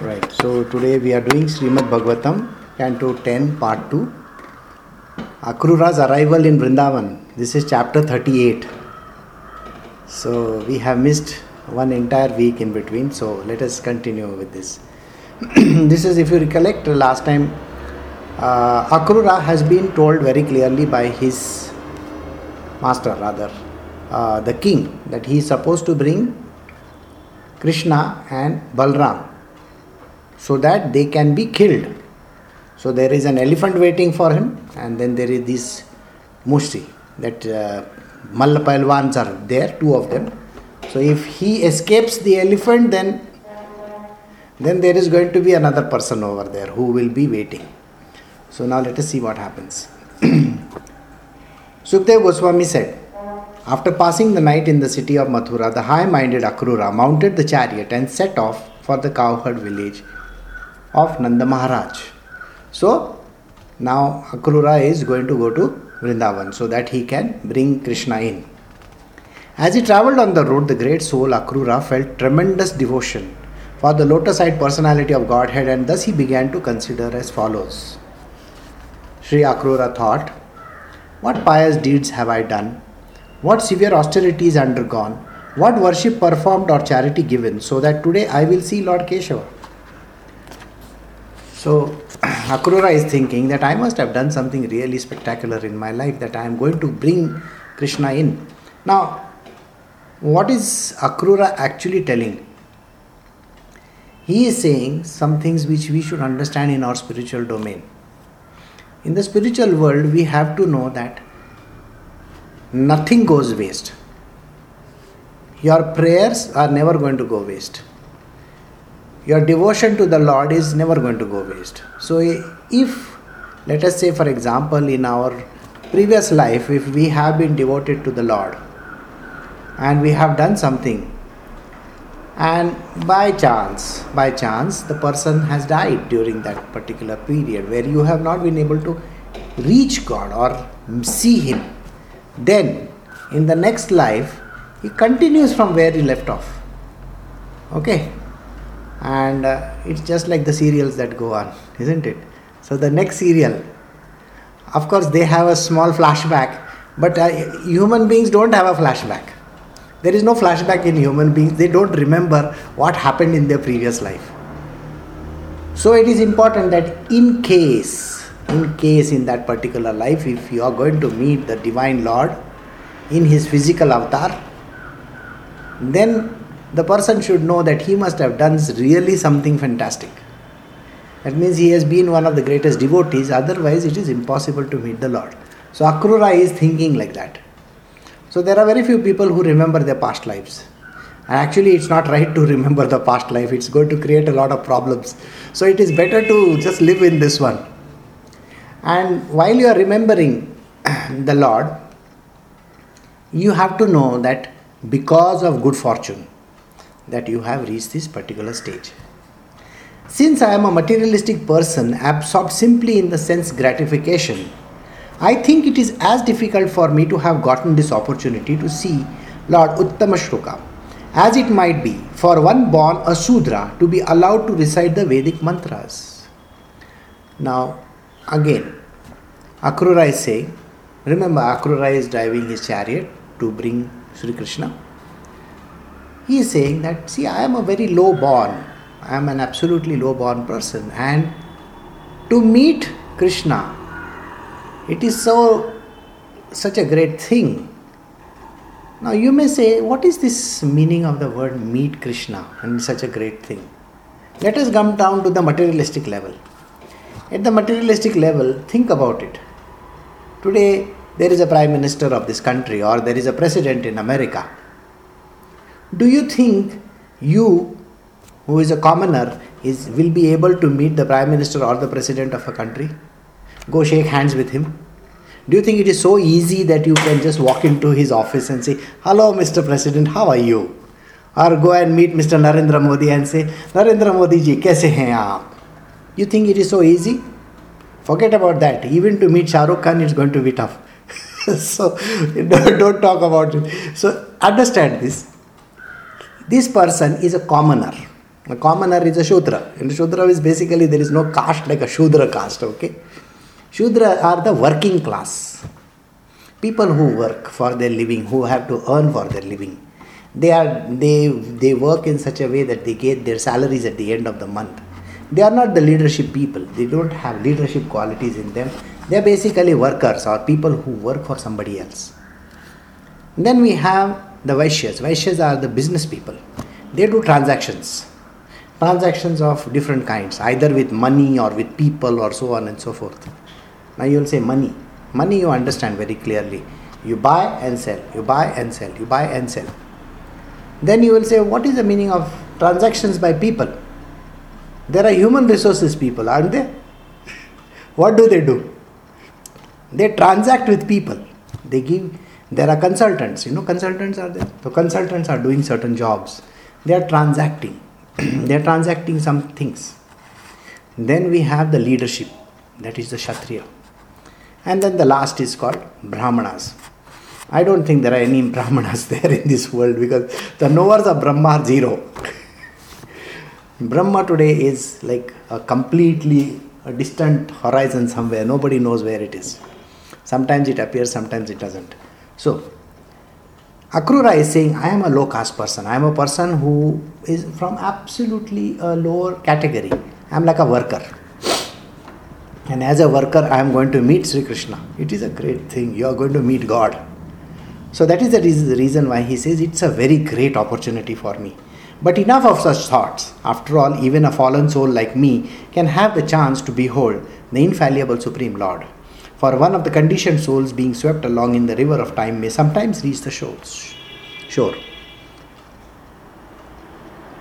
Right. So today we are doing Srimad Bhagavatam, Canto 10, Part 2. Akrura's arrival in Vrindavan. This is chapter 38. So we have missed one entire week in between. So let us continue with this. this is, if you recollect, last time uh, Akrura has been told very clearly by his master, rather, uh, the king, that he is supposed to bring Krishna and Balram so that they can be killed. So there is an elephant waiting for him, and then there is this Mushi, that uh, Malla are there, two of them. So if he escapes the elephant, then then there is going to be another person over there who will be waiting. So now let us see what happens. Sukdev Goswami said, After passing the night in the city of Mathura, the high minded Akrura mounted the chariot and set off for the cowherd village of Nanda Maharaj. So now Akrura is going to go to Vrindavan so that he can bring Krishna in. As he travelled on the road, the great soul Akrura felt tremendous devotion for the lotus eyed personality of Godhead and thus he began to consider as follows. Sri Akrura thought, What pious deeds have I done? What severe austerities undergone? What worship performed or charity given so that today I will see Lord Keshava? So Akrura is thinking that I must have done something really spectacular in my life, that I am going to bring Krishna in. Now, what is Akrura actually telling? He is saying some things which we should understand in our spiritual domain. In the spiritual world, we have to know that nothing goes waste. Your prayers are never going to go waste your devotion to the Lord is never going to go waste. So, if, let us say, for example, in our previous life, if we have been devoted to the Lord and we have done something, and by chance, by chance, the person has died during that particular period where you have not been able to reach God or see Him, then in the next life, he continues from where he left off. Okay, and uh, it's just like the serials that go on isn't it? So the next serial of course they have a small flashback but uh, human beings don't have a flashback. There is no flashback in human beings. They don't remember what happened in their previous life. So it is important that in case in case in that particular life if you are going to meet the divine lord in his physical avatar then the person should know that he must have done really something fantastic. That means he has been one of the greatest devotees, otherwise, it is impossible to meet the Lord. So, Akrura is thinking like that. So, there are very few people who remember their past lives. And actually, it's not right to remember the past life, it's going to create a lot of problems. So, it is better to just live in this one. And while you are remembering the Lord, you have to know that because of good fortune, that you have reached this particular stage. Since I am a materialistic person absorbed simply in the sense gratification, I think it is as difficult for me to have gotten this opportunity to see Lord Uttamashloka as it might be for one born a Sudra to be allowed to recite the Vedic mantras. Now, again, Akrura is saying, remember, Akrura is driving his chariot to bring Sri Krishna he is saying that, see, I am a very low born, I am an absolutely low born person, and to meet Krishna, it is so such a great thing. Now you may say, what is this meaning of the word meet Krishna and such a great thing? Let us come down to the materialistic level. At the materialistic level, think about it. Today, there is a prime minister of this country, or there is a president in America do you think you, who is a commoner, is will be able to meet the prime minister or the president of a country? Go shake hands with him. Do you think it is so easy that you can just walk into his office and say, Hello, Mr. President, how are you? Or go and meet Mr. Narendra Modi and say, Narendra Modi ji, kaise hain aap? You think it is so easy? Forget about that. Even to meet Shah Rukh Khan, it's going to be tough. so don't talk about it. So understand this this person is a commoner A commoner is a Shudra. And Shudra is basically there is no caste like a Shudra caste, okay? Shudra are the working class. People who work for their living, who have to earn for their living. They are they they work in such a way that they get their salaries at the end of the month. They are not the leadership people. They don't have leadership qualities in them. They are basically workers or people who work for somebody else. Then we have the Vaishyas. Vaishyas are the business people. They do transactions. Transactions of different kinds, either with money or with people or so on and so forth. Now you will say money. Money you understand very clearly. You buy and sell, you buy and sell, you buy and sell. Then you will say, what is the meaning of transactions by people? There are human resources people, aren't they? what do they do? They transact with people. They give, there are consultants, you know, consultants are there. The consultants are doing certain jobs. They are transacting. they are transacting some things. Then we have the leadership, that is the Kshatriya. And then the last is called Brahmanas. I don't think there are any Brahmanas there in this world because the knowers of Brahma are zero. Brahma today is like a completely a distant horizon somewhere. Nobody knows where it is. Sometimes it appears, sometimes it doesn't. So, Akrura is saying, I am a low caste person. I am a person who is from absolutely a lower category. I am like a worker. And as a worker, I am going to meet Sri Krishna. It is a great thing. You are going to meet God. So that is the reason why he says it's a very great opportunity for me. But enough of such thoughts. After all, even a fallen soul like me can have the chance to behold the infallible Supreme Lord. For one of the conditioned souls being swept along in the river of time may sometimes reach the shores. Shore.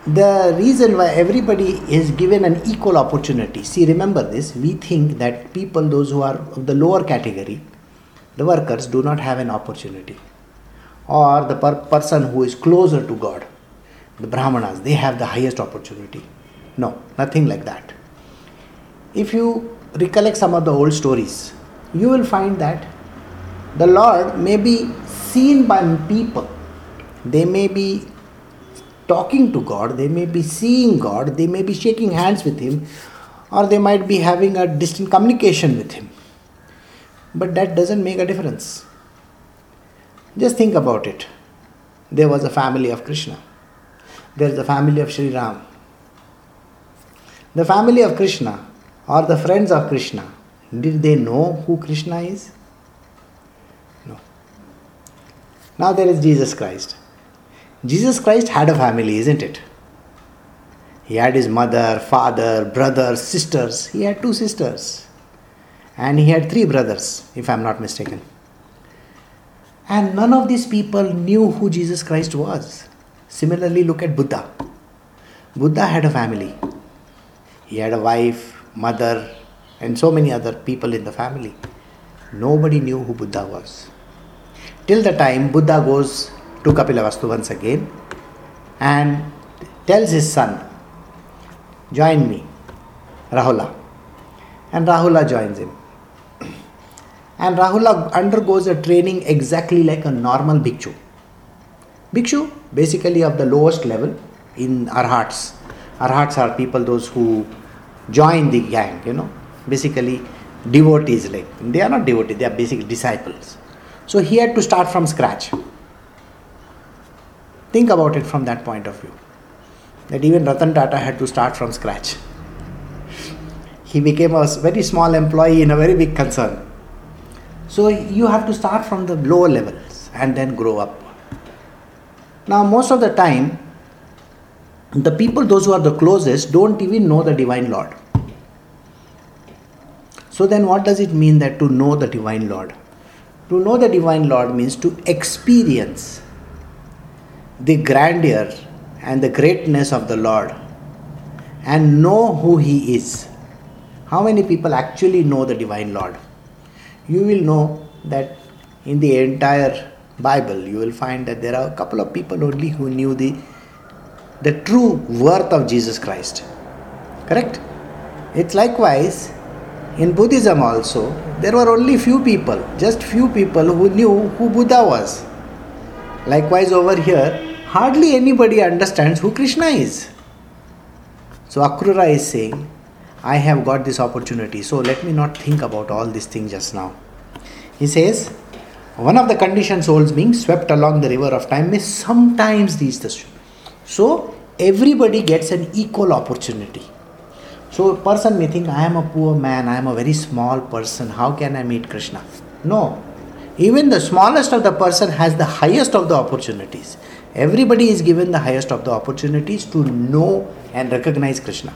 The reason why everybody is given an equal opportunity. See, remember this. We think that people, those who are of the lower category, the workers, do not have an opportunity. Or the per- person who is closer to God, the Brahmanas, they have the highest opportunity. No, nothing like that. If you recollect some of the old stories, you will find that the Lord may be seen by people, they may be talking to God, they may be seeing God, they may be shaking hands with Him, or they might be having a distant communication with Him. But that doesn't make a difference. Just think about it. There was a family of Krishna, there is a family of Sri Ram. The family of Krishna or the friends of Krishna did they know who Krishna is? No. Now there is Jesus Christ. Jesus Christ had a family, isn't it? He had his mother, father, brothers, sisters. He had two sisters. And he had three brothers, if I'm not mistaken. And none of these people knew who Jesus Christ was. Similarly, look at Buddha. Buddha had a family. He had a wife, mother, and so many other people in the family. Nobody knew who Buddha was. Till the time Buddha goes to Kapilavastu once again and tells his son, Join me, Rahula. And Rahula joins him. And Rahula undergoes a training exactly like a normal bhikshu. Bhikshu, basically of the lowest level in arhats. Arhats are people those who join the gang, you know, basically devotees like they are not devotees they are basically disciples. So he had to start from scratch. Think about it from that point of view. That even ratan tata had to start from scratch. He became a very small employee in a very big concern. So you have to start from the lower levels and then grow up. Now most of the time the people those who are the closest don't even know the divine lord so then, what does it mean that to know the Divine Lord? To know the Divine Lord means to experience the grandeur and the greatness of the Lord and know who He is. How many people actually know the Divine Lord? You will know that in the entire Bible, you will find that there are a couple of people only who knew the, the true worth of Jesus Christ. Correct? It's likewise in Buddhism also, there were only few people, just few people who knew who Buddha was. Likewise, over here, hardly anybody understands who Krishna is. So Akrura is saying, I have got this opportunity, so let me not think about all these things just now. He says, one of the conditioned souls being swept along the river of time may sometimes reach the shore. So everybody gets an equal opportunity. So a person may think, I am a poor man, I am a very small person, how can I meet Krishna? No. Even the smallest of the person has the highest of the opportunities. Everybody is given the highest of the opportunities to know and recognize Krishna.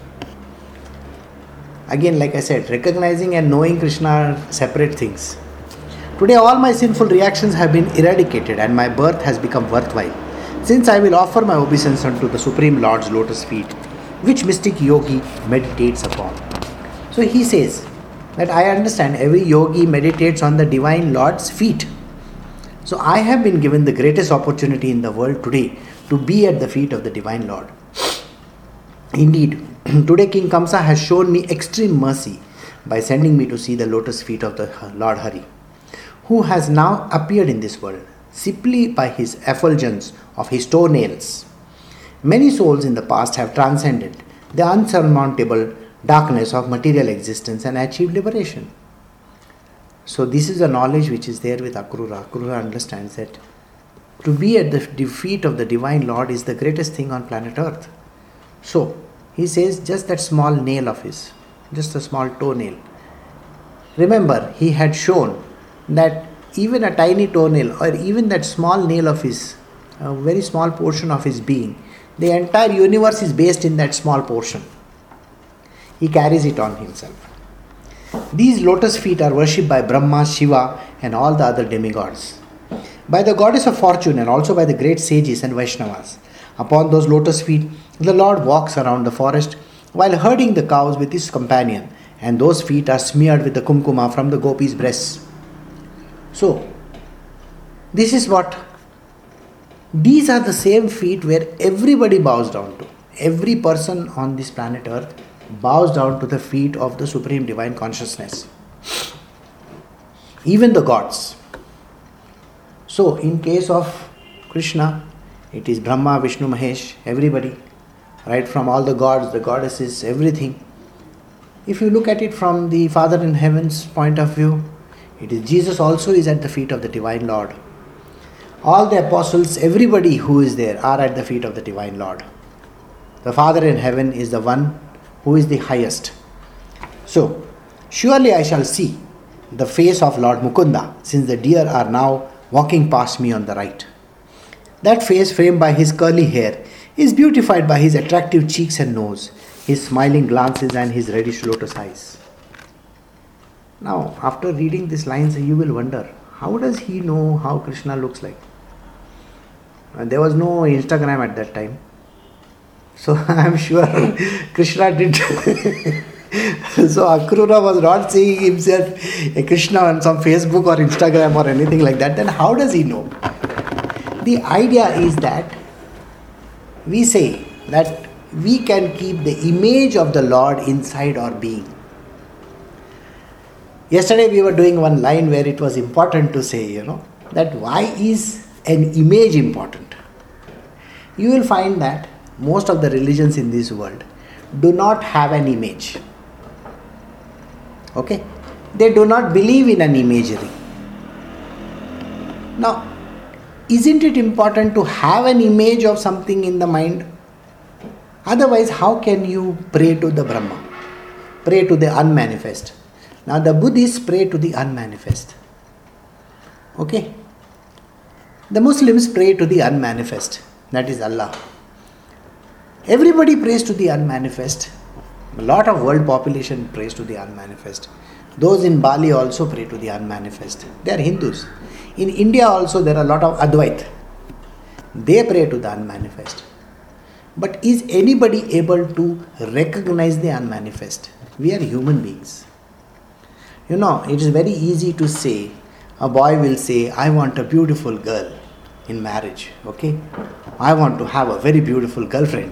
Again, like I said, recognizing and knowing Krishna are separate things. Today, all my sinful reactions have been eradicated and my birth has become worthwhile. Since I will offer my obeisance unto the Supreme Lord's lotus feet, which mystic yogi meditates upon. So he says that I understand every yogi meditates on the Divine Lord's feet. So I have been given the greatest opportunity in the world today to be at the feet of the Divine Lord. Indeed, today King Kamsa has shown me extreme mercy by sending me to see the lotus feet of the Lord Hari, who has now appeared in this world simply by his effulgence of his toenails. Many souls in the past have transcended the unsurmountable darkness of material existence and achieved liberation. So, this is a knowledge which is there with Akrura. Akrura understands that to be at the feet of the Divine Lord is the greatest thing on planet Earth. So, he says just that small nail of his, just a small toenail. Remember, he had shown that even a tiny toenail or even that small nail of his, a very small portion of his being, the entire universe is based in that small portion. He carries it on himself. These lotus feet are worshipped by Brahma, Shiva, and all the other demigods. By the goddess of fortune and also by the great sages and Vaishnavas. Upon those lotus feet, the Lord walks around the forest while herding the cows with his companion, and those feet are smeared with the kumkuma from the gopis' breasts. So, this is what these are the same feet where everybody bows down to. Every person on this planet Earth bows down to the feet of the Supreme Divine Consciousness. Even the gods. So, in case of Krishna, it is Brahma, Vishnu, Mahesh, everybody, right from all the gods, the goddesses, everything. If you look at it from the Father in Heaven's point of view, it is Jesus also is at the feet of the Divine Lord. All the apostles, everybody who is there, are at the feet of the Divine Lord. The Father in heaven is the one who is the highest. So, surely I shall see the face of Lord Mukunda, since the deer are now walking past me on the right. That face, framed by his curly hair, is beautified by his attractive cheeks and nose, his smiling glances, and his reddish lotus eyes. Now, after reading these lines, you will wonder how does he know how Krishna looks like? And there was no Instagram at that time. So I am sure Krishna did. so Akrura was not seeing himself a Krishna on some Facebook or Instagram or anything like that. Then how does he know? The idea is that we say that we can keep the image of the Lord inside our being. Yesterday we were doing one line where it was important to say, you know, that why is an image important? You will find that most of the religions in this world do not have an image. Okay? They do not believe in an imagery. Now, isn't it important to have an image of something in the mind? Otherwise, how can you pray to the Brahma? Pray to the unmanifest. Now, the Buddhists pray to the unmanifest. Okay? The Muslims pray to the unmanifest, that is Allah. Everybody prays to the unmanifest. A lot of world population prays to the unmanifest. Those in Bali also pray to the unmanifest. They are Hindus. In India also there are a lot of Advait. They pray to the unmanifest. But is anybody able to recognize the unmanifest? We are human beings. You know, it is very easy to say, a boy will say, I want a beautiful girl in marriage, okay? I want to have a very beautiful girlfriend.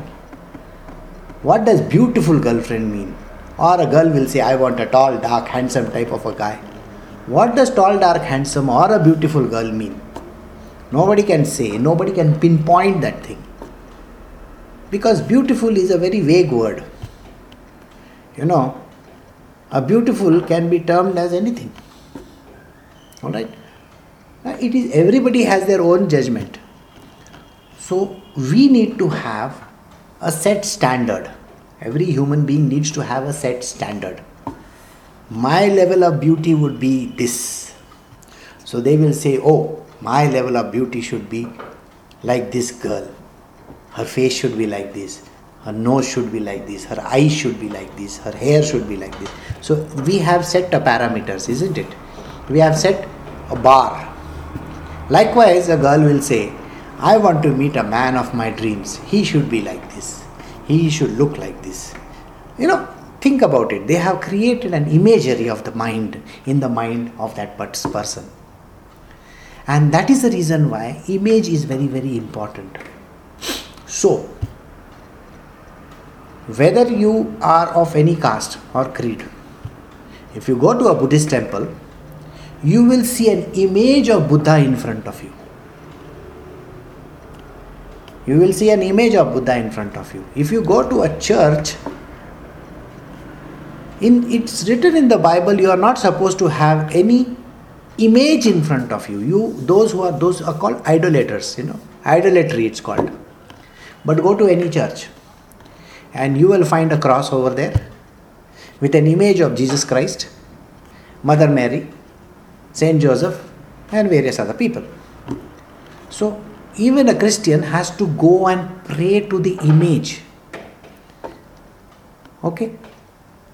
What does beautiful girlfriend mean? Or a girl will say, I want a tall, dark, handsome type of a guy. What does tall, dark, handsome, or a beautiful girl mean? Nobody can say, nobody can pinpoint that thing. Because beautiful is a very vague word. You know, a beautiful can be termed as anything. All right? Now, it is everybody has their own judgment. So we need to have a set standard. Every human being needs to have a set standard. My level of beauty would be this. So they will say, Oh, my level of beauty should be like this girl. Her face should be like this. Her nose should be like this. Her eyes should be like this. Her hair should be like this. So we have set a parameters, isn't it? We have set a bar. Likewise, a girl will say, I want to meet a man of my dreams. He should be like this. He should look like this. You know, think about it. They have created an imagery of the mind in the mind of that person. And that is the reason why image is very, very important. So, whether you are of any caste or creed, if you go to a Buddhist temple, you will see an image of Buddha in front of you. You will see an image of Buddha in front of you. If you go to a church, in it's written in the Bible you are not supposed to have any image in front of you. You those who are those are called idolaters, you know. Idolatry it's called. But go to any church and you will find a cross over there with an image of Jesus Christ, Mother Mary, Saint Joseph, and various other people. So, even a Christian has to go and pray to the image. Okay?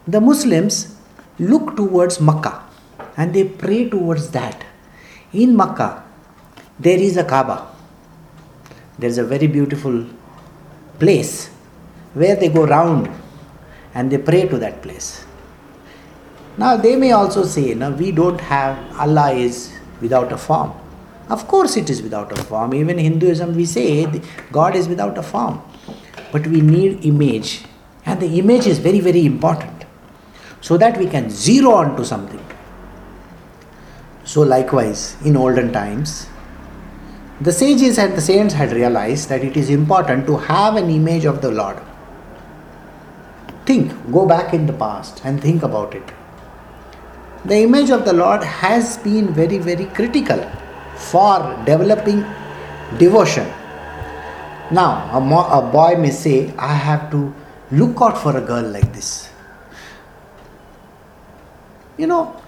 The Muslims look towards Makkah and they pray towards that. In Makkah, there is a Kaaba. There is a very beautiful place where they go round and they pray to that place. Now they may also say, no, we don't have Allah is without a form. Of course it is without a form. Even Hinduism we say God is without a form. But we need image. And the image is very, very important. So that we can zero onto something. So likewise, in olden times, the sages and the saints had realized that it is important to have an image of the Lord. Think, go back in the past and think about it the image of the Lord has been very, very critical for developing devotion. Now, a, mo- a boy may say, I have to look out for a girl like this. You know,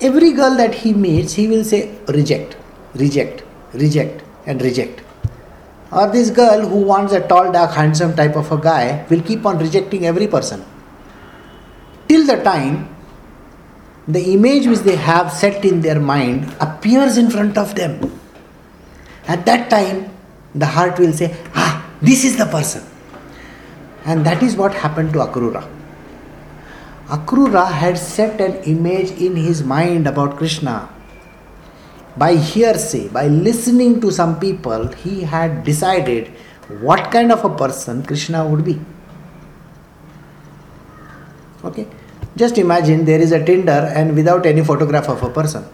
every girl that he meets, he will say, reject, reject, reject, and reject. Or this girl who wants a tall, dark, handsome type of a guy will keep on rejecting every person. Till the time the image which they have set in their mind appears in front of them. At that time, the heart will say, Ah, this is the person. And that is what happened to Akrura. Akrura had set an image in his mind about Krishna. By hearsay, by listening to some people, he had decided what kind of a person Krishna would be. Okay? Just imagine there is a Tinder and without any photograph of a person.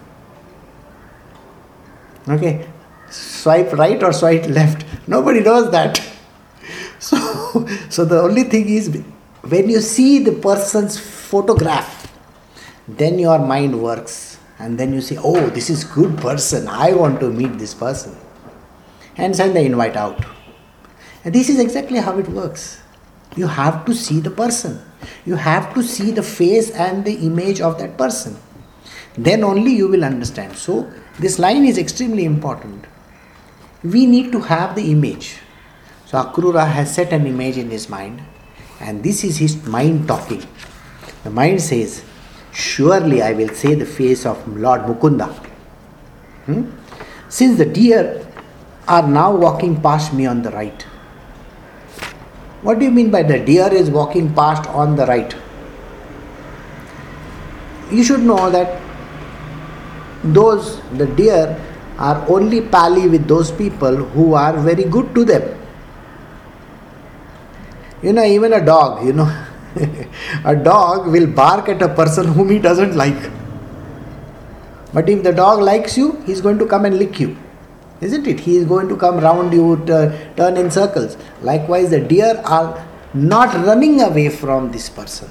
Okay, swipe right or swipe left. Nobody knows that. So, so the only thing is when you see the person's photograph, then your mind works and then you say, oh, this is good person. I want to meet this person. And send the invite out. And this is exactly how it works. You have to see the person. You have to see the face and the image of that person. Then only you will understand. So, this line is extremely important. We need to have the image. So, Akrura has set an image in his mind, and this is his mind talking. The mind says, Surely I will say the face of Lord Mukunda. Hmm? Since the deer are now walking past me on the right, what do you mean by the deer is walking past on the right? You should know that those, the deer, are only pally with those people who are very good to them. You know, even a dog, you know, a dog will bark at a person whom he doesn't like. But if the dog likes you, he's going to come and lick you isn't it? He is going to come round you, uh, turn in circles. Likewise, the deer are not running away from this person.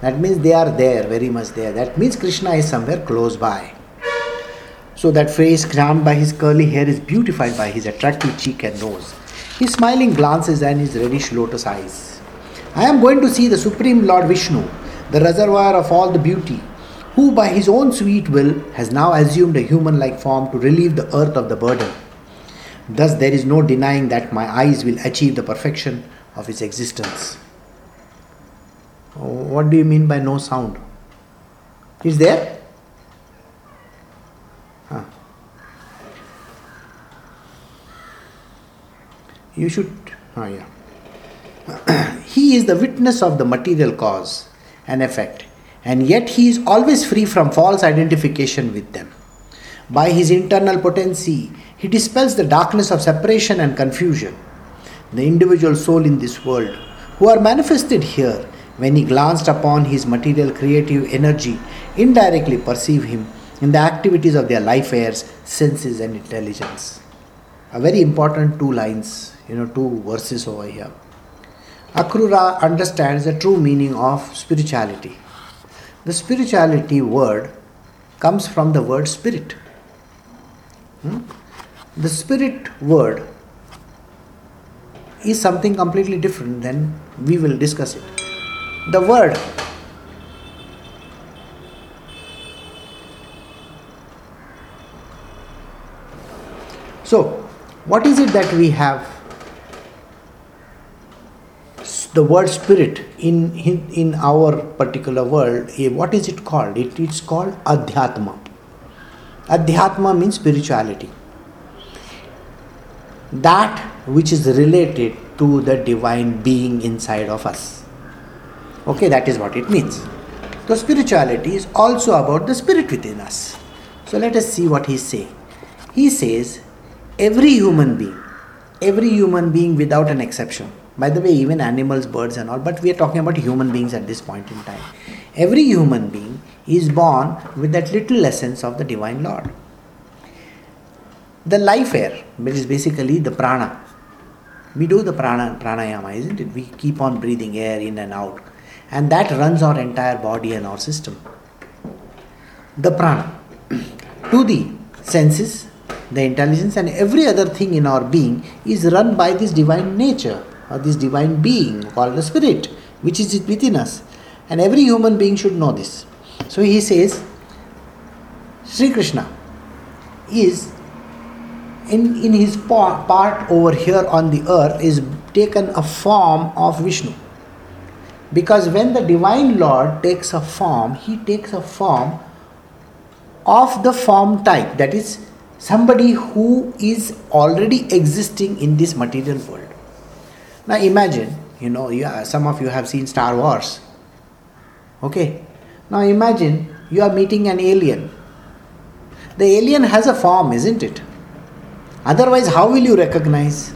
That means they are there, very much there. That means Krishna is somewhere close by. So that face crowned by his curly hair is beautified by his attractive cheek and nose, his smiling glances and his reddish lotus eyes. I am going to see the Supreme Lord Vishnu, the reservoir of all the beauty, who by his own sweet will has now assumed a human like form to relieve the earth of the burden. Thus, there is no denying that my eyes will achieve the perfection of its existence. What do you mean by no sound? Is there? You should. Oh, yeah. he is the witness of the material cause and effect, and yet he is always free from false identification with them. By his internal potency, he dispels the darkness of separation and confusion. The individual soul in this world, who are manifested here, when he glanced upon his material creative energy, indirectly perceive him in the activities of their life airs, senses, and intelligence. A very important two lines, you know, two verses over here. Akrura understands the true meaning of spirituality. The spirituality word comes from the word spirit. Hmm? The spirit word is something completely different, then we will discuss it. The word So, what is it that we have? The word spirit in, in, in our particular world, eh, what is it called? It, it's called Adhyatma. Adhyatma means spirituality that which is related to the divine being inside of us. Okay, that is what it means. So, spirituality is also about the spirit within us. So, let us see what he saying. He says, every human being, every human being without an exception, by the way, even animals, birds, and all, but we are talking about human beings at this point in time. Every human being is born with that little essence of the divine Lord the life air, which is basically the prana. We do the prana pranayama, isn't it? We keep on breathing air in and out, and that runs our entire body and our system. The prana to the senses, the intelligence, and every other thing in our being is run by this divine nature or this divine being called the spirit, which is within us. And every human being should know this. So he says, Sri Krishna is in, in his part over here on the earth is taken a form of Vishnu. Because when the divine Lord takes a form, he takes a form of the form type, that is, somebody who is already existing in this material world. Now imagine, you know, yeah, uh, some of you have seen Star Wars. Okay? Now imagine you are meeting an alien. The alien has a form, isn't it? Otherwise, how will you recognize?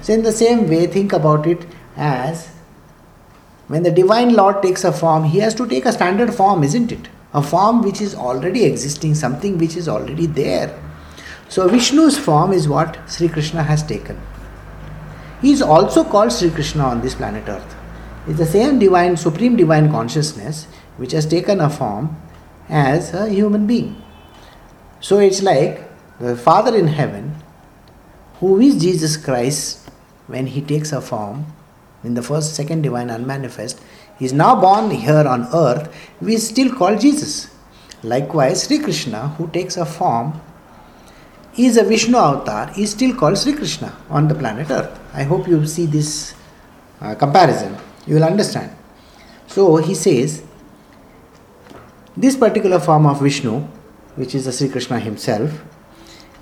So, in the same way, think about it as when the divine Lord takes a form, he has to take a standard form, isn't it? A form which is already existing, something which is already there. So, Vishnu's form is what Sri Krishna has taken. He is also called Sri Krishna on this planet Earth. It's the same divine, supreme divine consciousness which has taken a form as a human being. So, it's like the Father in heaven, who is Jesus Christ when he takes a form in the first, second divine unmanifest, is now born here on earth, we still call Jesus. Likewise, Sri Krishna, who takes a form, is a Vishnu avatar, is still called Sri Krishna on the planet Earth. I hope you see this uh, comparison. You will understand. So he says, this particular form of Vishnu, which is the Sri Krishna himself,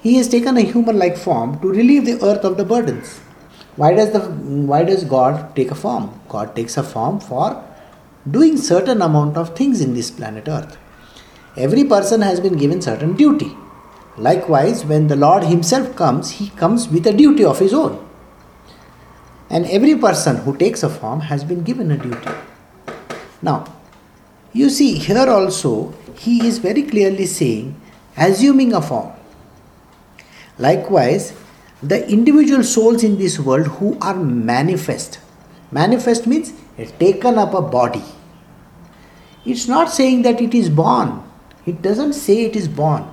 he has taken a human like form to relieve the earth of the burdens. Why does, the, why does God take a form? God takes a form for doing certain amount of things in this planet earth. Every person has been given certain duty. Likewise, when the Lord Himself comes, He comes with a duty of His own. And every person who takes a form has been given a duty. Now, you see, here also, He is very clearly saying, assuming a form. Likewise, the individual souls in this world who are manifest. Manifest means taken up a body. It's not saying that it is born. It doesn't say it is born.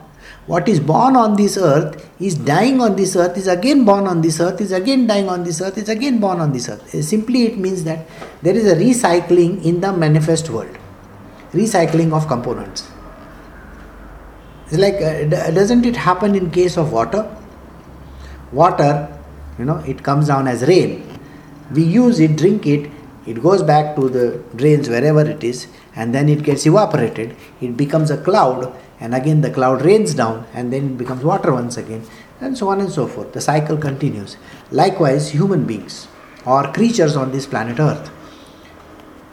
What is born on this earth is dying on this earth, is again born on this earth, is again dying on this earth, is again born on this earth. Simply it means that there is a recycling in the manifest world, recycling of components. It's like, uh, doesn't it happen in case of water? Water, you know, it comes down as rain. We use it, drink it, it goes back to the drains wherever it is, and then it gets evaporated. It becomes a cloud, and again the cloud rains down, and then it becomes water once again, and so on and so forth. The cycle continues. Likewise, human beings or creatures on this planet Earth,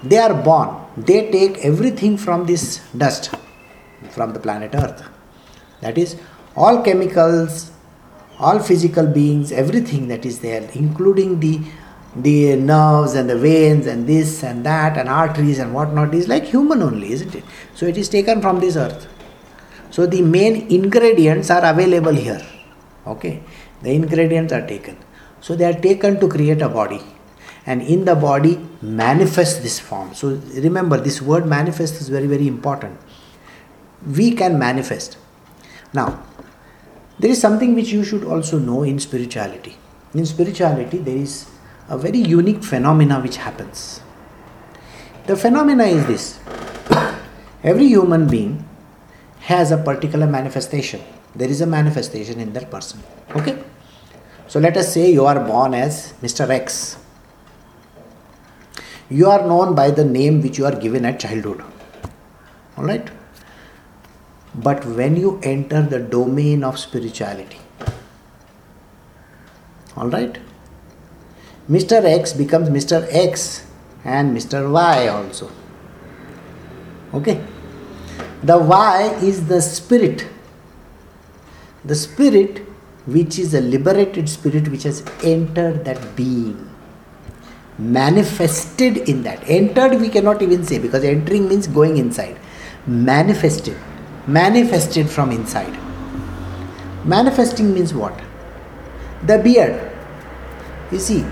they are born, they take everything from this dust, from the planet Earth. That is, all chemicals, all physical beings, everything that is there, including the the nerves and the veins and this and that and arteries and whatnot is like human only, isn't it? So it is taken from this earth. So the main ingredients are available here. Okay, the ingredients are taken. So they are taken to create a body, and in the body manifest this form. So remember, this word manifest is very very important. We can manifest. Now, there is something which you should also know in spirituality. In spirituality, there is a very unique phenomena which happens. The phenomena is this every human being has a particular manifestation. There is a manifestation in that person. Okay? So let us say you are born as Mr. X. You are known by the name which you are given at childhood. Alright? But when you enter the domain of spirituality, alright? Mr. X becomes Mr. X and Mr. Y also. Okay? The Y is the spirit. The spirit, which is a liberated spirit, which has entered that being, manifested in that. Entered, we cannot even say because entering means going inside. Manifested. Manifested from inside. Manifesting means what? The beard. You see,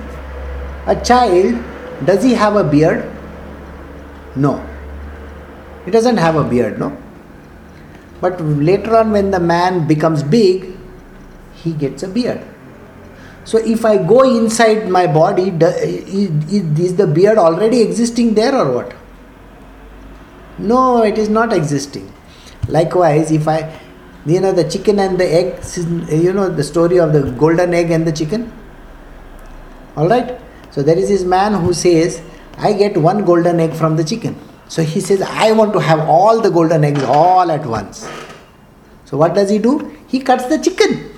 a child, does he have a beard? No. He doesn't have a beard, no? But later on, when the man becomes big, he gets a beard. So if I go inside my body, is the beard already existing there or what? No, it is not existing. Likewise, if I, you know, the chicken and the egg, you know, the story of the golden egg and the chicken? All right? So there is this man who says, I get one golden egg from the chicken. So he says, I want to have all the golden eggs all at once. So what does he do? He cuts the chicken.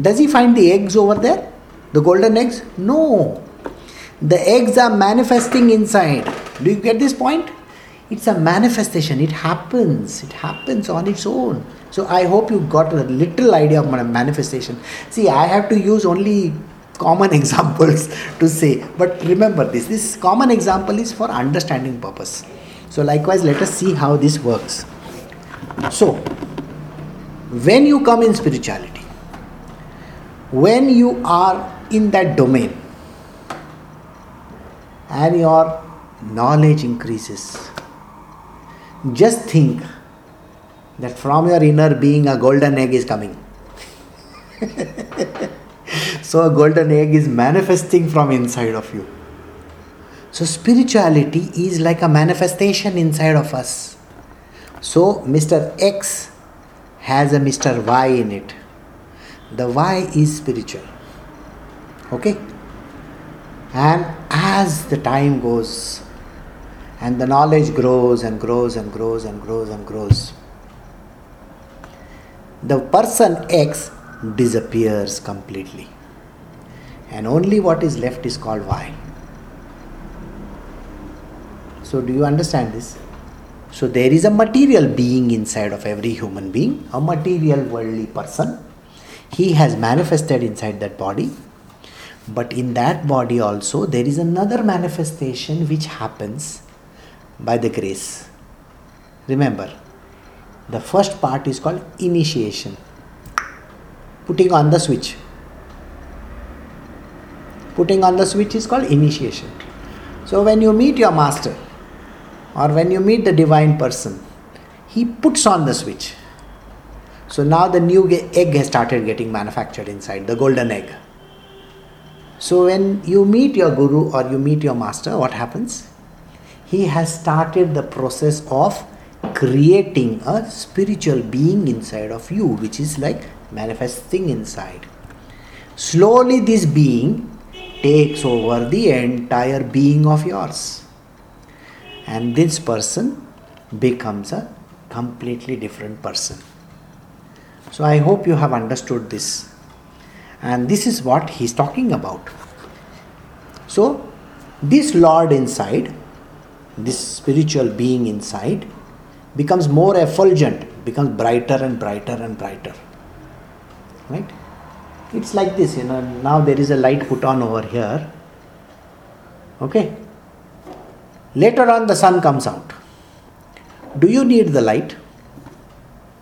Does he find the eggs over there? The golden eggs? No. The eggs are manifesting inside. Do you get this point? It's a manifestation. It happens. It happens on its own. So I hope you got a little idea of manifestation. See, I have to use only common examples to say. But remember this this common example is for understanding purpose. So likewise let us see how this works. So when you come in spirituality when you are in that domain and your knowledge increases just think that from your inner being a golden egg is coming So a golden egg is manifesting from inside of you. So spirituality is like a manifestation inside of us. So Mr. X has a Mr. Y in it. The Y is spiritual. Okay? And as the time goes and the knowledge grows and grows and grows and grows and grows, the person X disappears completely and only what is left is called Y. So, do you understand this? So, there is a material being inside of every human being, a material worldly person. He has manifested inside that body, but in that body also there is another manifestation which happens by the grace. Remember, the first part is called initiation, putting on the switch putting on the switch is called initiation. So when you meet your master, or when you meet the divine person, he puts on the switch. So now the new egg has started getting manufactured inside, the golden egg. So when you meet your guru or you meet your master, what happens? He has started the process of creating a spiritual being inside of you, which is like manifesting inside. Slowly, this being takes over the entire being of yours, and this person becomes a completely different person. So, I hope you have understood this, and this is what he's talking about. So, this Lord inside, this spiritual being inside, becomes more effulgent, becomes brighter and brighter and brighter. Right? It's like this, you know. Now there is a light put on over here. Okay? Later on, the sun comes out. Do you need the light?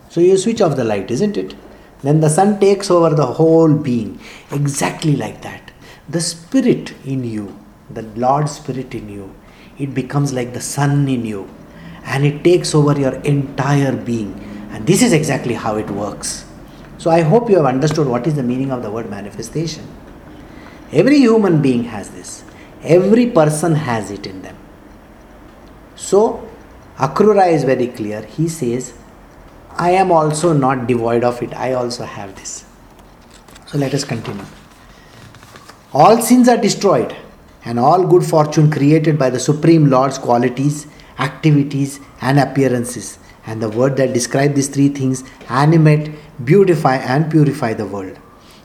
So you switch off the light, isn't it? Then the sun takes over the whole being. Exactly like that. The spirit in you, the Lord spirit in you, it becomes like the sun in you and it takes over your entire being. And this is exactly how it works. So I hope you have understood what is the meaning of the word manifestation. Every human being has this, every person has it in them. So Akrura is very clear. He says, I am also not devoid of it, I also have this. So let us continue. All sins are destroyed, and all good fortune created by the Supreme Lord's qualities activities, and appearances. And the word that describes these three things animate, beautify, and purify the world.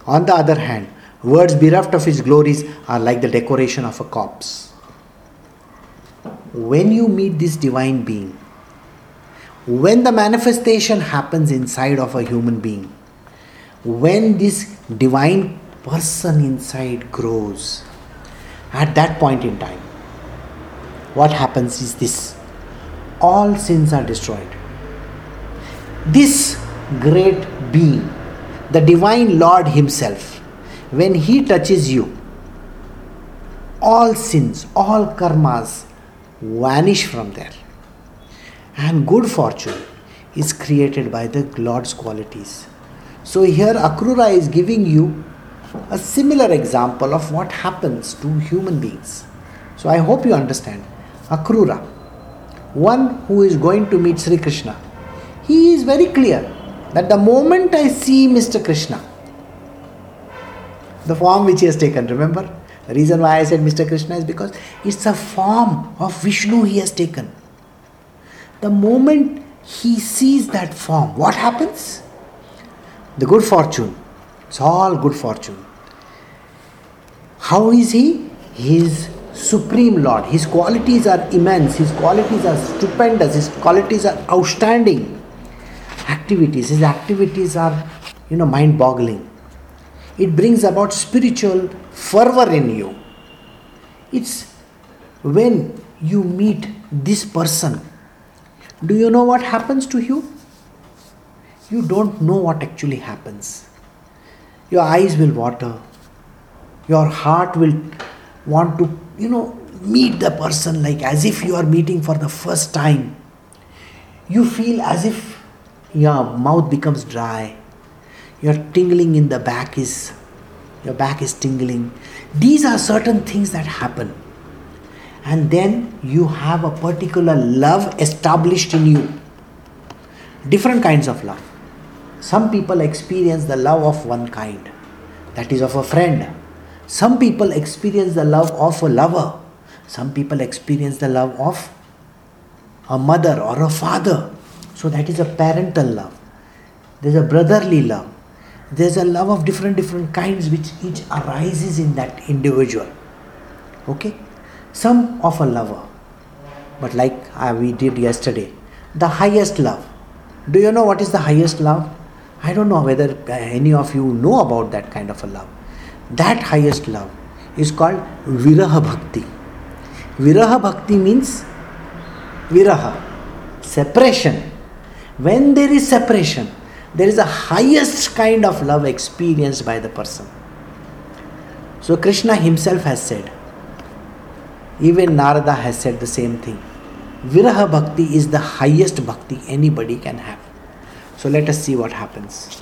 On the other hand, words bereft of its glories are like the decoration of a corpse. When you meet this divine being, when the manifestation happens inside of a human being, when this divine person inside grows, at that point in time, what happens is this all sins are destroyed. This great being, the divine Lord Himself, when He touches you, all sins, all karmas vanish from there. And good fortune is created by the Lord's qualities. So here Akrura is giving you a similar example of what happens to human beings. So I hope you understand. Akrura one who is going to meet Sri Krishna, he is very clear that the moment I see Mr. Krishna, the form which he has taken, remember? The reason why I said Mr. Krishna is because it's a form of Vishnu he has taken. The moment he sees that form, what happens? The good fortune. It's all good fortune. How is he? He is supreme Lord. His qualities are immense, His qualities are stupendous, His qualities are outstanding. Activities, His activities are, you know, mind boggling. It brings about spiritual fervor in you. It's when you meet this person. Do you know what happens to you? You don't know what actually happens. Your eyes will water, your heart will want to you know, meet the person like as if you are meeting for the first time. You feel as if your mouth becomes dry, your tingling in the back is, your back is tingling. These are certain things that happen. And then you have a particular love established in you. Different kinds of love. Some people experience the love of one kind, that is of a friend some people experience the love of a lover. Some people experience the love of a mother or a father. So that is a parental love. There's a brotherly love. There's a love of different different kinds which each arises in that individual. Okay? Some of a lover. But like uh, we did yesterday, the highest love. Do you know what is the highest love? I don't know whether uh, any of you know about that kind of a love that highest love is called viraha bhakti. Viraha bhakti means viraha, separation. When there is separation, there is a highest kind of love experienced by the person. So Krishna himself has said, even Narada has said the same thing. Viraha Bhakti is the highest bhakti anybody can have. So let us see what happens.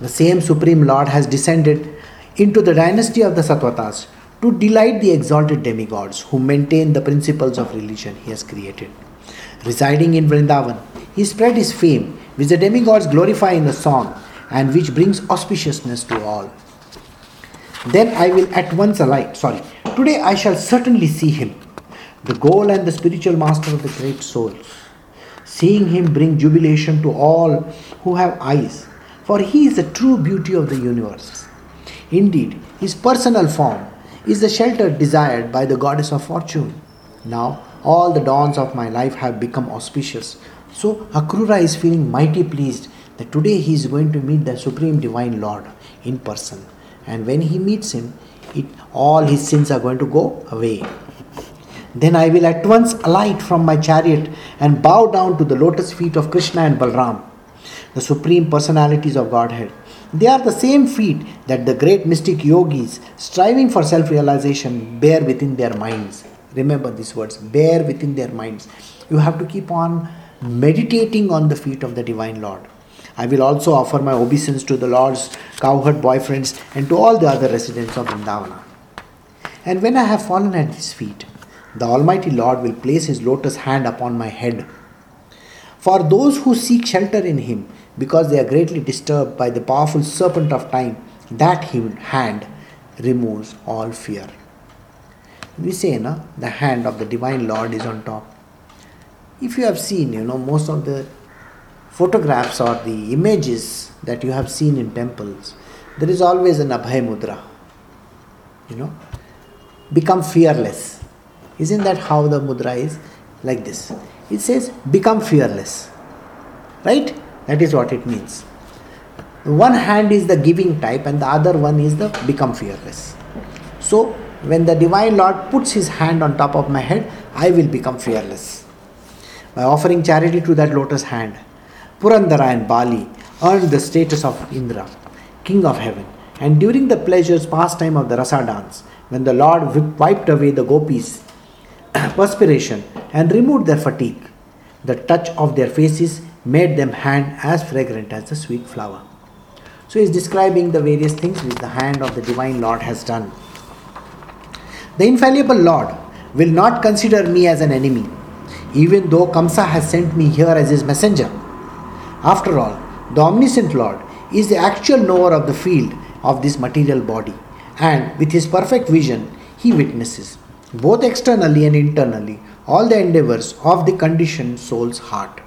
The same Supreme Lord has descended into the dynasty of the Satvatas to delight the exalted demigods who maintain the principles of religion he has created. Residing in Vrindavan, he spread his fame, which the demigods glorify in a song and which brings auspiciousness to all. Then I will at once alight. Sorry, today I shall certainly see him, the goal and the spiritual master of the great souls. Seeing him bring jubilation to all who have eyes, for he is the true beauty of the universe. Indeed, his personal form is the shelter desired by the goddess of fortune. Now, all the dawns of my life have become auspicious. So, Akrura is feeling mighty pleased that today he is going to meet the Supreme Divine Lord in person. And when he meets him, it, all his sins are going to go away. Then I will at once alight from my chariot and bow down to the lotus feet of Krishna and Balram, the supreme personalities of Godhead. They are the same feet that the great mystic yogis, striving for self realization, bear within their minds. Remember these words bear within their minds. You have to keep on meditating on the feet of the Divine Lord. I will also offer my obeisance to the Lord's cowherd boyfriends and to all the other residents of Vrindavana. And when I have fallen at his feet, the Almighty Lord will place his lotus hand upon my head. For those who seek shelter in him, because they are greatly disturbed by the powerful serpent of time, that hand removes all fear. We say, the hand of the divine Lord is on top. If you have seen, you know, most of the photographs or the images that you have seen in temples, there is always an Abhay Mudra. You know, become fearless. Isn't that how the mudra is? Like this. It says, become fearless. Right? That is what it means. One hand is the giving type, and the other one is the become fearless. So, when the Divine Lord puts His hand on top of my head, I will become fearless. By offering charity to that lotus hand, Purandara and Bali earned the status of Indra, king of heaven. And during the pleasures pastime of the Rasa dance, when the Lord wiped away the gopis' perspiration and removed their fatigue, the touch of their faces made them hand as fragrant as the sweet flower. So he is describing the various things which the hand of the divine Lord has done. The infallible Lord will not consider me as an enemy, even though Kamsa has sent me here as his messenger. After all, the omniscient Lord is the actual knower of the field of this material body, and with his perfect vision, he witnesses, both externally and internally, all the endeavors of the conditioned soul's heart.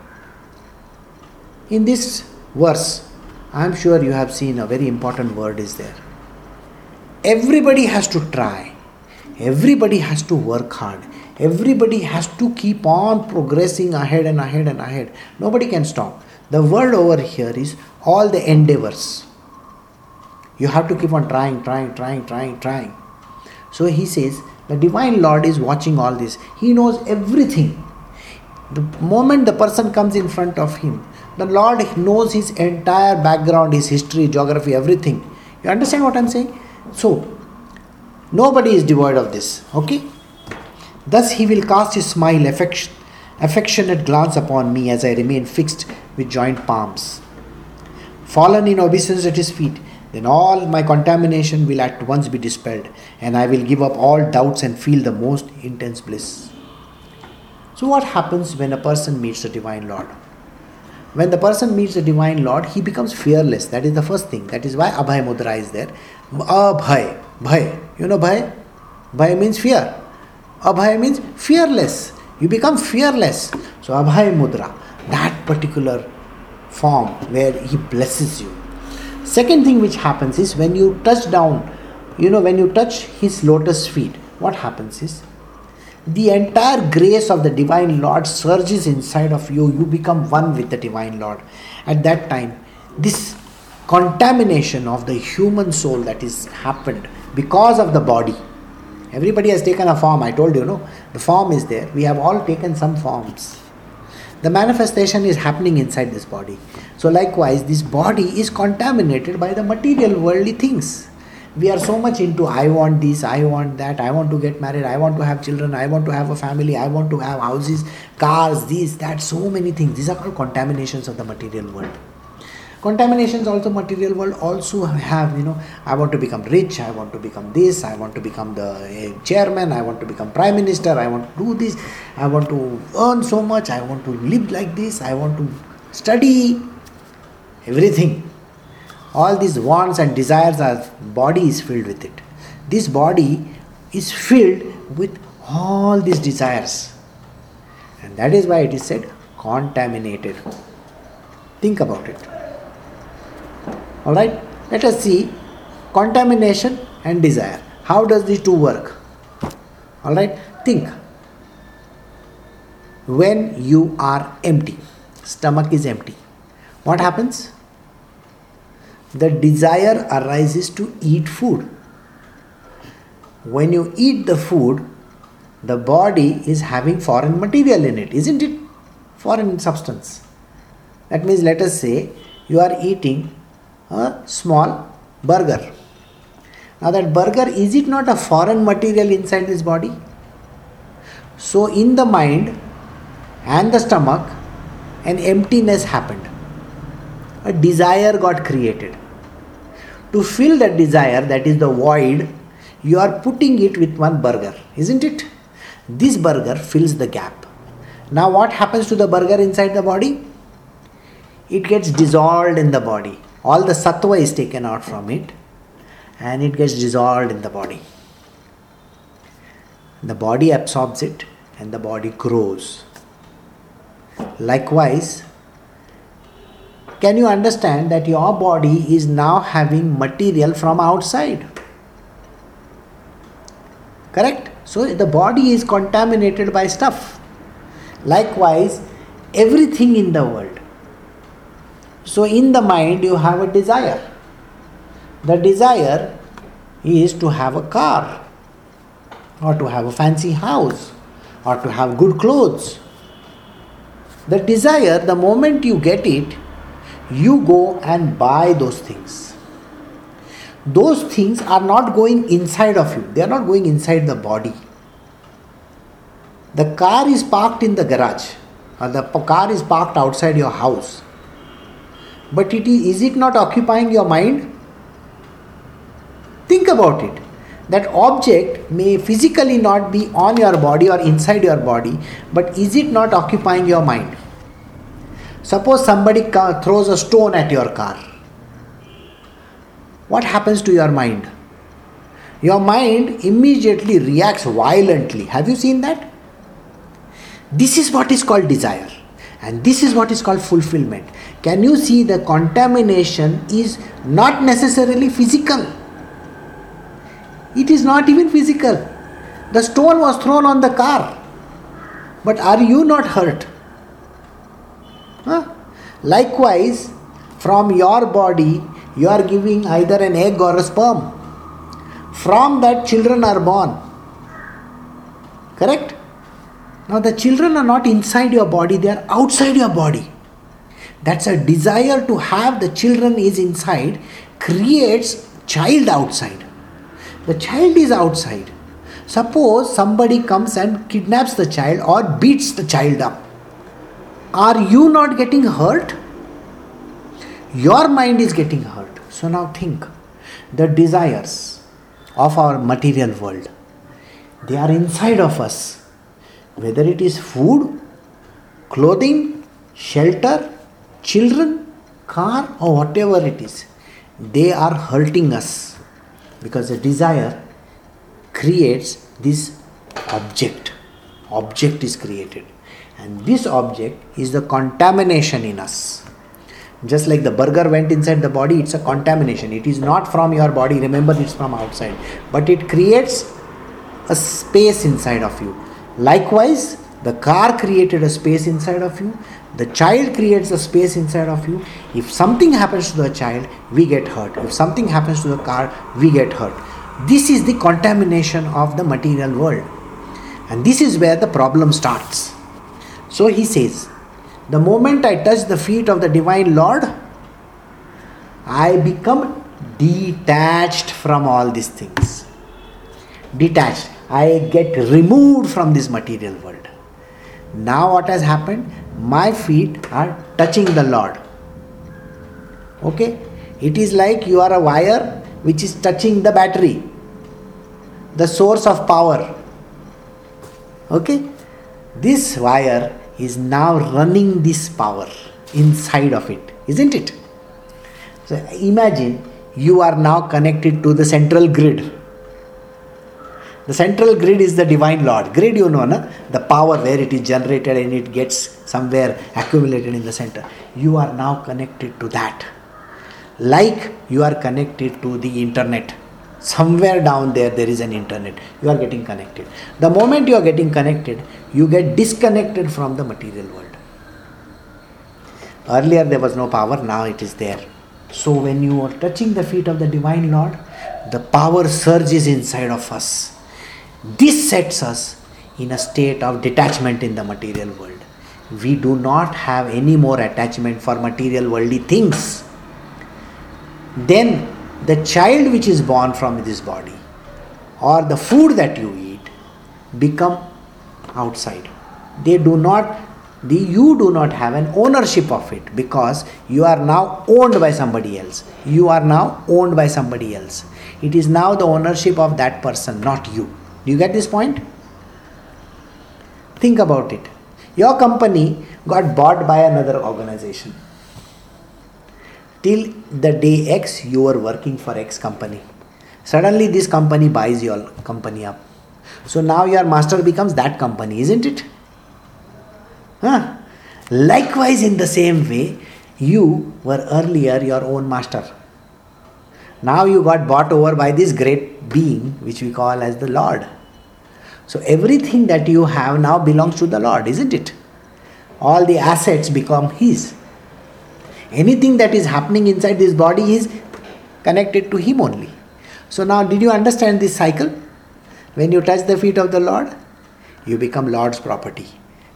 In this verse, I am sure you have seen a very important word is there. Everybody has to try, everybody has to work hard, everybody has to keep on progressing ahead and ahead and ahead. Nobody can stop. The world over here is all the endeavors. You have to keep on trying, trying, trying, trying, trying. So he says, the Divine Lord is watching all this. He knows everything. The moment the person comes in front of him, the Lord knows his entire background, his history, geography, everything. You understand what I'm saying? So, nobody is devoid of this. Okay? Thus, he will cast his smile, affection, affectionate glance upon me as I remain fixed with joint palms. Fallen in obeisance at his feet, then all my contamination will at once be dispelled, and I will give up all doubts and feel the most intense bliss. So, what happens when a person meets the Divine Lord? When the person meets the Divine Lord, he becomes fearless. That is the first thing. That is why Abhay Mudra is there. Abhay. Bhay. You know Bhay? Bhay means fear. Abhay means fearless. You become fearless. So Abhay Mudra, that particular form where he blesses you. Second thing which happens is when you touch down, you know, when you touch his lotus feet, what happens is the entire grace of the divine lord surges inside of you you become one with the divine lord at that time this contamination of the human soul that is happened because of the body everybody has taken a form i told you no? The form is there. We have all taken some forms. The manifestation is happening inside this body. So likewise this body is contaminated by the material worldly things. We are so much into I want this, I want that, I want to get married, I want to have children, I want to have a family, I want to have houses, cars, this, that, so many things. These are called contaminations of the material world. Contaminations also material world also have, you know, I want to become rich, I want to become this, I want to become the uh, chairman, I want to become prime minister, I want to do this, I want to earn so much, I want to live like this, I want to study, everything. All these wants and desires our body is filled with it. This body is filled with all these desires. And that is why it is said contaminated. Think about it all right let us see contamination and desire how does these two work all right think when you are empty stomach is empty what happens the desire arises to eat food. When you eat the food, the body is having foreign material in it, isn't it? Foreign substance. That means, let us say you are eating a small burger. Now, that burger is it not a foreign material inside this body? So, in the mind and the stomach, an emptiness happened a desire got created. To fill that desire, that is the void, you are putting it with one burger, isn't it? This burger fills the gap. Now, what happens to the burger inside the body? It gets dissolved in the body. All the sattva is taken out from it and it gets dissolved in the body. The body absorbs it and the body grows. Likewise, can you understand that your body is now having material from outside? Correct? So the body is contaminated by stuff. Likewise, everything in the world. So in the mind, you have a desire. The desire is to have a car, or to have a fancy house, or to have good clothes. The desire, the moment you get it, you go and buy those things. Those things are not going inside of you, they are not going inside the body. The car is parked in the garage, or the car is parked outside your house. But it is, is it not occupying your mind? Think about it. That object may physically not be on your body or inside your body, but is it not occupying your mind? Suppose somebody throws a stone at your car. What happens to your mind? Your mind immediately reacts violently. Have you seen that? This is what is called desire, and this is what is called fulfillment. Can you see the contamination is not necessarily physical? It is not even physical. The stone was thrown on the car, but are you not hurt? Huh? Likewise, from your body, you are giving either an egg or a sperm. From that, children are born. Correct? Now, the children are not inside your body, they are outside your body. That's a desire to have the children is inside, creates child outside. The child is outside. Suppose somebody comes and kidnaps the child or beats the child up are you not getting hurt? Your mind is getting hurt. So now think the desires of our material world, they are inside of us. Whether it is food, clothing, shelter, children, car, or whatever it is, they are hurting us because the desire creates this object. Object is created and this object is the contamination in us. Just like the burger went inside the body, it's a contamination. It is not from your body, remember, it's from outside. But it creates a space inside of you. Likewise, the car created a space inside of you, the child creates a space inside of you. If something happens to the child, we get hurt. If something happens to the car, we get hurt. This is the contamination of the material world. And this is where the problem starts. So he says, The moment I touch the feet of the Divine Lord, I become detached from all these things. Detached. I get removed from this material world. Now, what has happened? My feet are touching the Lord. Okay? It is like you are a wire which is touching the battery, the source of power. Okay? This wire is now running this power inside of it, isn't it? So imagine you are now connected to the central grid. The central grid is the divine Lord. Grid, you know, na? the power where it is generated and it gets somewhere accumulated in the center. You are now connected to that. Like you are connected to the internet. Somewhere down there, there is an internet. You are getting connected. The moment you are getting connected, you get disconnected from the material world. Earlier, there was no power, now it is there. So, when you are touching the feet of the Divine Lord, the power surges inside of us. This sets us in a state of detachment in the material world. We do not have any more attachment for material worldly things. Then, the child which is born from this body or the food that you eat become outside. They do not the you do not have an ownership of it because you are now owned by somebody else you are now owned by somebody else it is now the ownership of that person not you do you get this point think about it your company got bought by another organization till the day x you were working for x company suddenly this company buys your company up so now your master becomes that company isn't it Huh? Likewise, in the same way, you were earlier your own master. Now you got bought over by this great being, which we call as the Lord. So everything that you have now belongs to the Lord, isn't it? All the assets become His. Anything that is happening inside this body is connected to Him only. So now, did you understand this cycle? When you touch the feet of the Lord, you become Lord's property.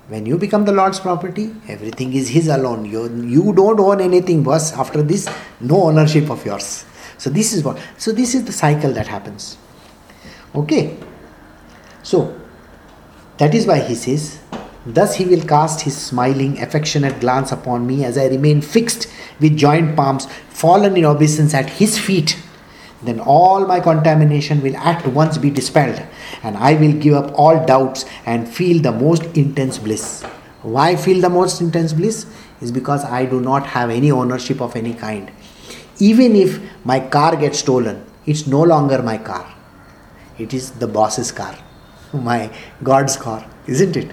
When you become the Lord's property, everything is His alone. You, you don't own anything, boss. After this, no ownership of yours. So this is what. So this is the cycle that happens. Okay. So that is why he says, Thus he will cast his smiling, affectionate glance upon me as I remain fixed with joined palms, fallen in obeisance at his feet then all my contamination will at once be dispelled, and I will give up all doubts and feel the most intense bliss. Why feel the most intense bliss? Is because I do not have any ownership of any kind. Even if my car gets stolen, it's no longer my car. It is the boss's car, my God's car, isn't it?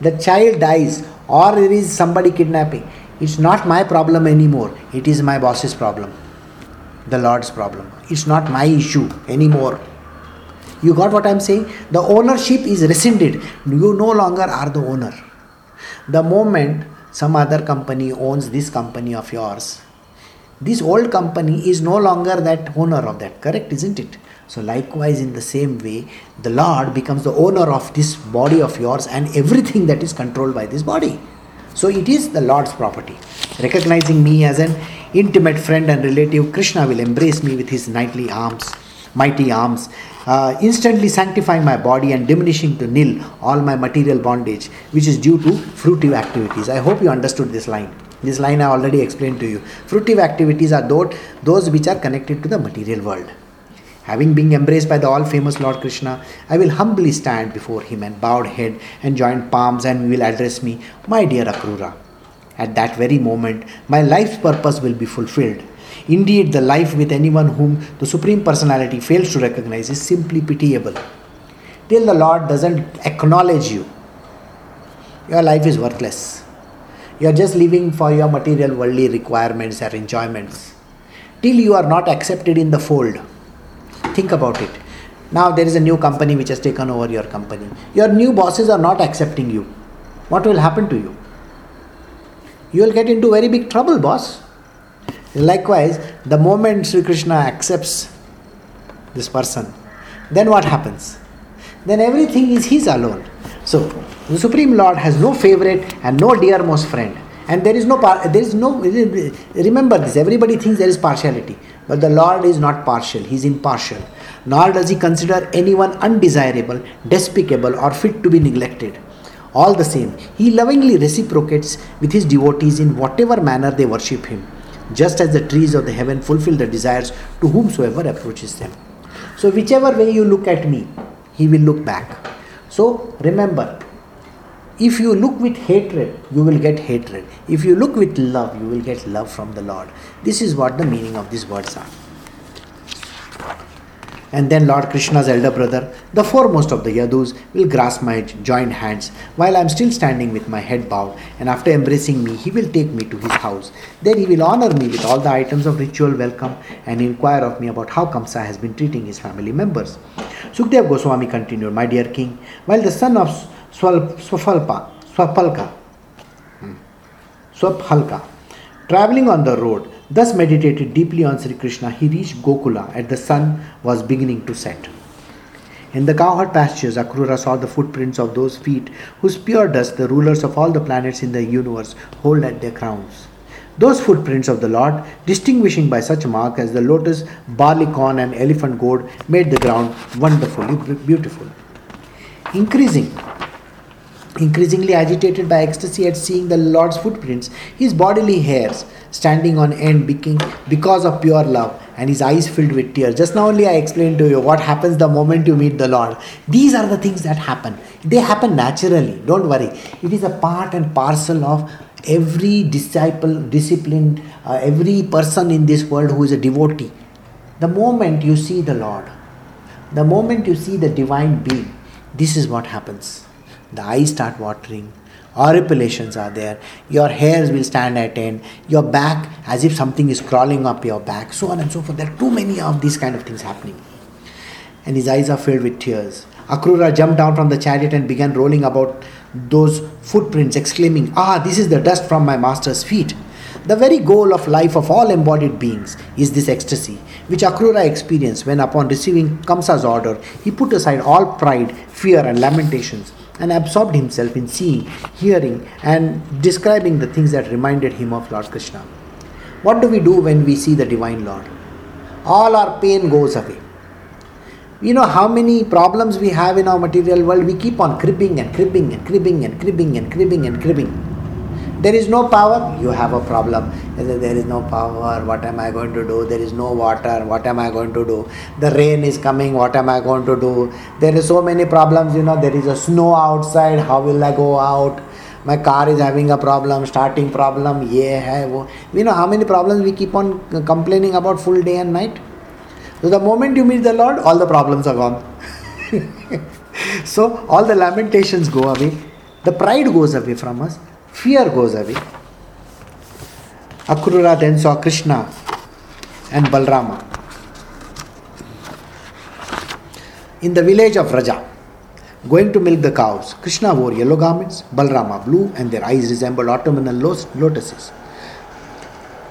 The child dies, or there is somebody kidnapping. It's not my problem anymore, it is my boss's problem the Lord's problem. It's not my issue anymore. You got what I'm saying? The ownership is rescinded. You no longer are the owner. The moment some other company owns this company of yours, this old company is no longer that owner of that, correct, isn't it? So, likewise, in the same way, the Lord becomes the owner of this body of yours and everything that is controlled by this body. So, it is the Lord's property. Recognizing me as an intimate friend and relative, Krishna will embrace me with his knightly arms, mighty arms, uh, instantly sanctifying my body and diminishing to nil all my material bondage, which is due to fruitive activities. I hope you understood this line. This line I already explained to you. Fruitive activities are those, those which are connected to the material world. Having been embraced by the all famous Lord Krishna, I will humbly stand before him and bowed head and joined palms and he will address me, My dear Akrura. At that very moment, my life's purpose will be fulfilled. Indeed, the life with anyone whom the Supreme Personality fails to recognize is simply pitiable. Till the Lord doesn't acknowledge you, your life is worthless. You are just living for your material worldly requirements or enjoyments. Till you are not accepted in the fold. Think about it. Now there is a new company which has taken over your company. Your new bosses are not accepting you. What will happen to you? you will get into very big trouble, boss. Likewise, the moment Sri Krishna accepts this person, then what happens? Then everything is his alone. So, the Supreme Lord has no favorite and no dearmost friend. And there is no, par- there is no, remember this, everybody thinks there is partiality. But the Lord is not partial, He is impartial. Nor does He consider anyone undesirable, despicable, or fit to be neglected. All the same, He lovingly reciprocates with His devotees in whatever manner they worship Him, just as the trees of the heaven fulfill the desires to whomsoever approaches them. So, whichever way you look at me, He will look back. So, remember, if you look with hatred, you will get hatred. If you look with love, you will get love from the Lord. This is what the meaning of these words are. And then Lord Krishna's elder brother, the foremost of the Yadus, will grasp my joined hands while I am still standing with my head bowed, and after embracing me, he will take me to his house. There he will honor me with all the items of ritual welcome and inquire of me about how Kamsa has been treating his family members. Sukdev Goswami continued, My dear king, while the son of Swapalpa, Swapalka, hmm, Swaphalka, traveling on the road, thus meditated deeply on Sri Krishna, he reached Gokula as the sun was beginning to set. In the cowherd pastures, Akrura saw the footprints of those feet whose pure dust the rulers of all the planets in the universe hold at their crowns. Those footprints of the Lord, distinguishing by such mark as the lotus, barley corn, and elephant goad, made the ground wonderfully beautiful. Increasing Increasingly agitated by ecstasy at seeing the Lord's footprints, his bodily hairs standing on end because of pure love, and his eyes filled with tears. Just now only I explained to you what happens the moment you meet the Lord. These are the things that happen. They happen naturally. Don't worry. It is a part and parcel of every disciple, disciplined, uh, every person in this world who is a devotee. The moment you see the Lord, the moment you see the divine being, this is what happens the eyes start watering. Horripilations are there. Your hairs will stand at end. Your back as if something is crawling up your back. So on and so forth. There are too many of these kind of things happening. And his eyes are filled with tears. Akrura jumped down from the chariot and began rolling about those footprints exclaiming ah this is the dust from my master's feet. The very goal of life of all embodied beings is this ecstasy, which Akrura experienced when, upon receiving Kamsa's order, he put aside all pride, fear, and lamentations and absorbed himself in seeing, hearing, and describing the things that reminded him of Lord Krishna. What do we do when we see the Divine Lord? All our pain goes away. You know how many problems we have in our material world? We keep on cribbing and cribbing and cribbing and cribbing and cribbing and cribbing. There is no power, you have a problem. There is no power, what am I going to do? There is no water, what am I going to do? The rain is coming, what am I going to do? There is so many problems, you know, there is a snow outside, how will I go out? My car is having a problem, starting problem, yeah, hai, wo. You know how many problems we keep on complaining about full day and night? So the moment you meet the Lord, all the problems are gone. so all the lamentations go away, the pride goes away from us fear goes away. Akrura then saw Krishna and Balrama in the village of Vraja going to milk the cows. Krishna wore yellow garments, Balrama blue, and their eyes resembled autumnal lotuses.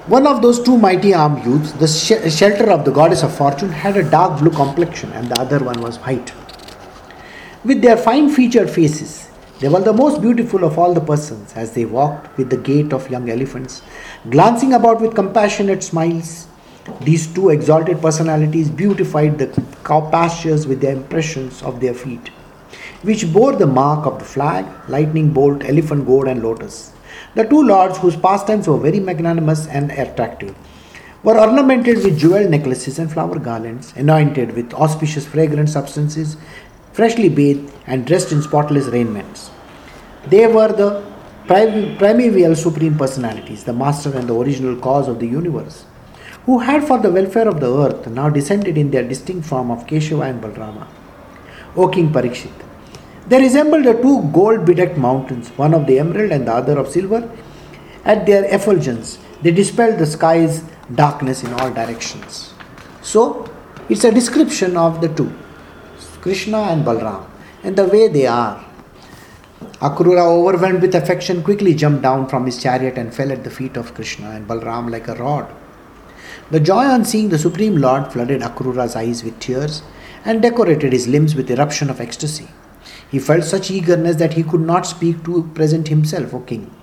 One of those two mighty armed youths, the sh- shelter of the goddess of fortune, had a dark blue complexion, and the other one was white. With their fine featured faces, they were the most beautiful of all the persons as they walked with the gait of young elephants, glancing about with compassionate smiles. These two exalted personalities beautified the cow pastures with their impressions of their feet, which bore the mark of the flag, lightning bolt, elephant goad, and lotus. The two lords, whose pastimes were very magnanimous and attractive, were ornamented with jeweled necklaces and flower garlands, anointed with auspicious fragrant substances, freshly bathed and dressed in spotless raiments. They were the primeval supreme personalities, the master and the original cause of the universe, who had for the welfare of the earth now descended in their distinct form of Keshava and Balrama. O King Parikshit, they resembled the two gold bedecked mountains, one of the emerald and the other of silver. At their effulgence, they dispelled the sky's darkness in all directions. So, it's a description of the two. Krishna and Balram, and the way they are. Akrura, overwhelmed with affection, quickly jumped down from his chariot and fell at the feet of Krishna and Balram like a rod. The joy on seeing the Supreme Lord flooded Akrura's eyes with tears and decorated his limbs with eruption of ecstasy. He felt such eagerness that he could not speak to present himself, O king.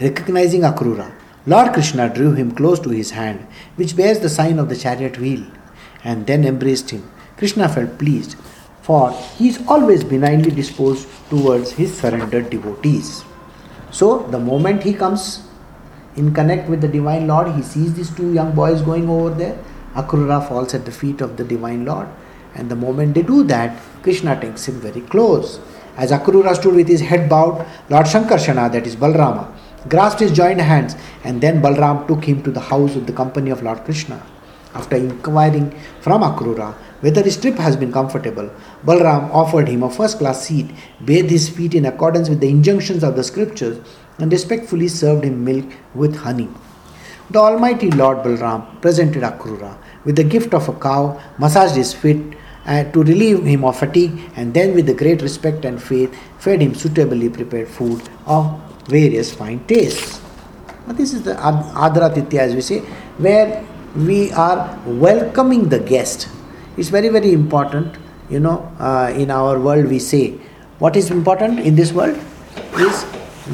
Recognizing Akrura, Lord Krishna drew him close to his hand, which bears the sign of the chariot wheel, and then embraced him. Krishna felt pleased, for he is always benignly disposed towards his surrendered devotees. So, the moment he comes in connect with the Divine Lord, he sees these two young boys going over there. Akrura falls at the feet of the Divine Lord, and the moment they do that, Krishna takes him very close. As Akrura stood with his head bowed, Lord Shankarshana, that is Balrama, grasped his joined hands, and then Balram took him to the house of the company of Lord Krishna. After inquiring from Akrura whether his trip has been comfortable, Balram offered him a first class seat, bathed his feet in accordance with the injunctions of the scriptures, and respectfully served him milk with honey. The Almighty Lord Balram presented Akrura with the gift of a cow, massaged his feet uh, to relieve him of fatigue, and then, with the great respect and faith, fed him suitably prepared food of various fine tastes. Now, this is the Adratitya, as we say, where we are welcoming the guest. It's very, very important. You know, uh, in our world, we say what is important in this world is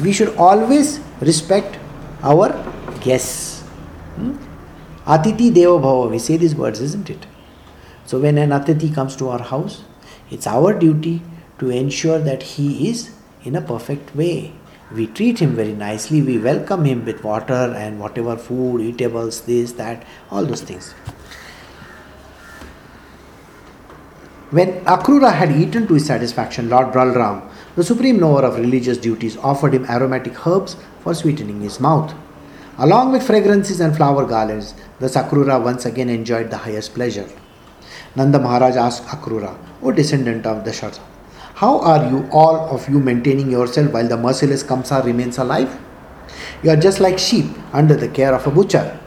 we should always respect our guests. Hmm? Atiti Deva Bhava, we say these words, isn't it? So, when an Atiti comes to our house, it's our duty to ensure that he is in a perfect way we treat him very nicely, we welcome him with water and whatever food, eatables, this, that, all those things. When Akrura had eaten to his satisfaction, Lord Balram, the supreme knower of religious duties, offered him aromatic herbs for sweetening his mouth. Along with fragrances and flower garlands, the Akrura once again enjoyed the highest pleasure. Nanda Maharaj asked Akrura, O descendant of Dasharatha, how are you, all of you, maintaining yourself while the merciless Kamsa remains alive? You are just like sheep under the care of a butcher.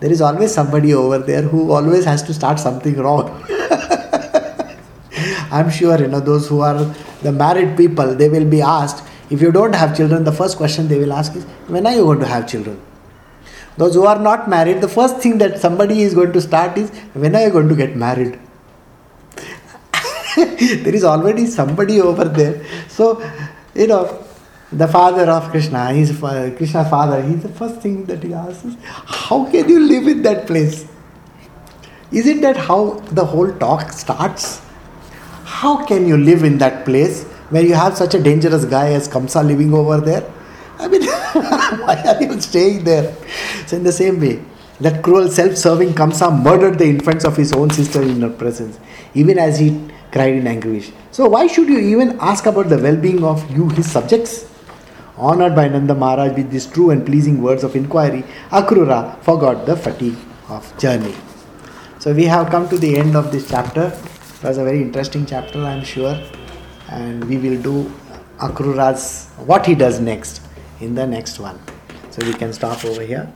There is always somebody over there who always has to start something wrong. I'm sure you know those who are the married people, they will be asked if you don't have children, the first question they will ask is, When are you going to have children? Those who are not married, the first thing that somebody is going to start is, When are you going to get married? there is already somebody over there. So, you know, the father of Krishna, he's uh, Krishna's father, he's the first thing that he asks is, How can you live in that place? Isn't that how the whole talk starts? How can you live in that place where you have such a dangerous guy as Kamsa living over there? I mean, why are you staying there? So, in the same way, that cruel self serving Kamsa murdered the infants of his own sister in her presence, even as he cried in anguish. So, why should you even ask about the well being of you, his subjects? Honored by Nanda Maharaj with these true and pleasing words of inquiry, Akrura forgot the fatigue of journey. So, we have come to the end of this chapter. It was a very interesting chapter, I am sure. And we will do Akrura's what he does next in the next one. So, we can stop over here.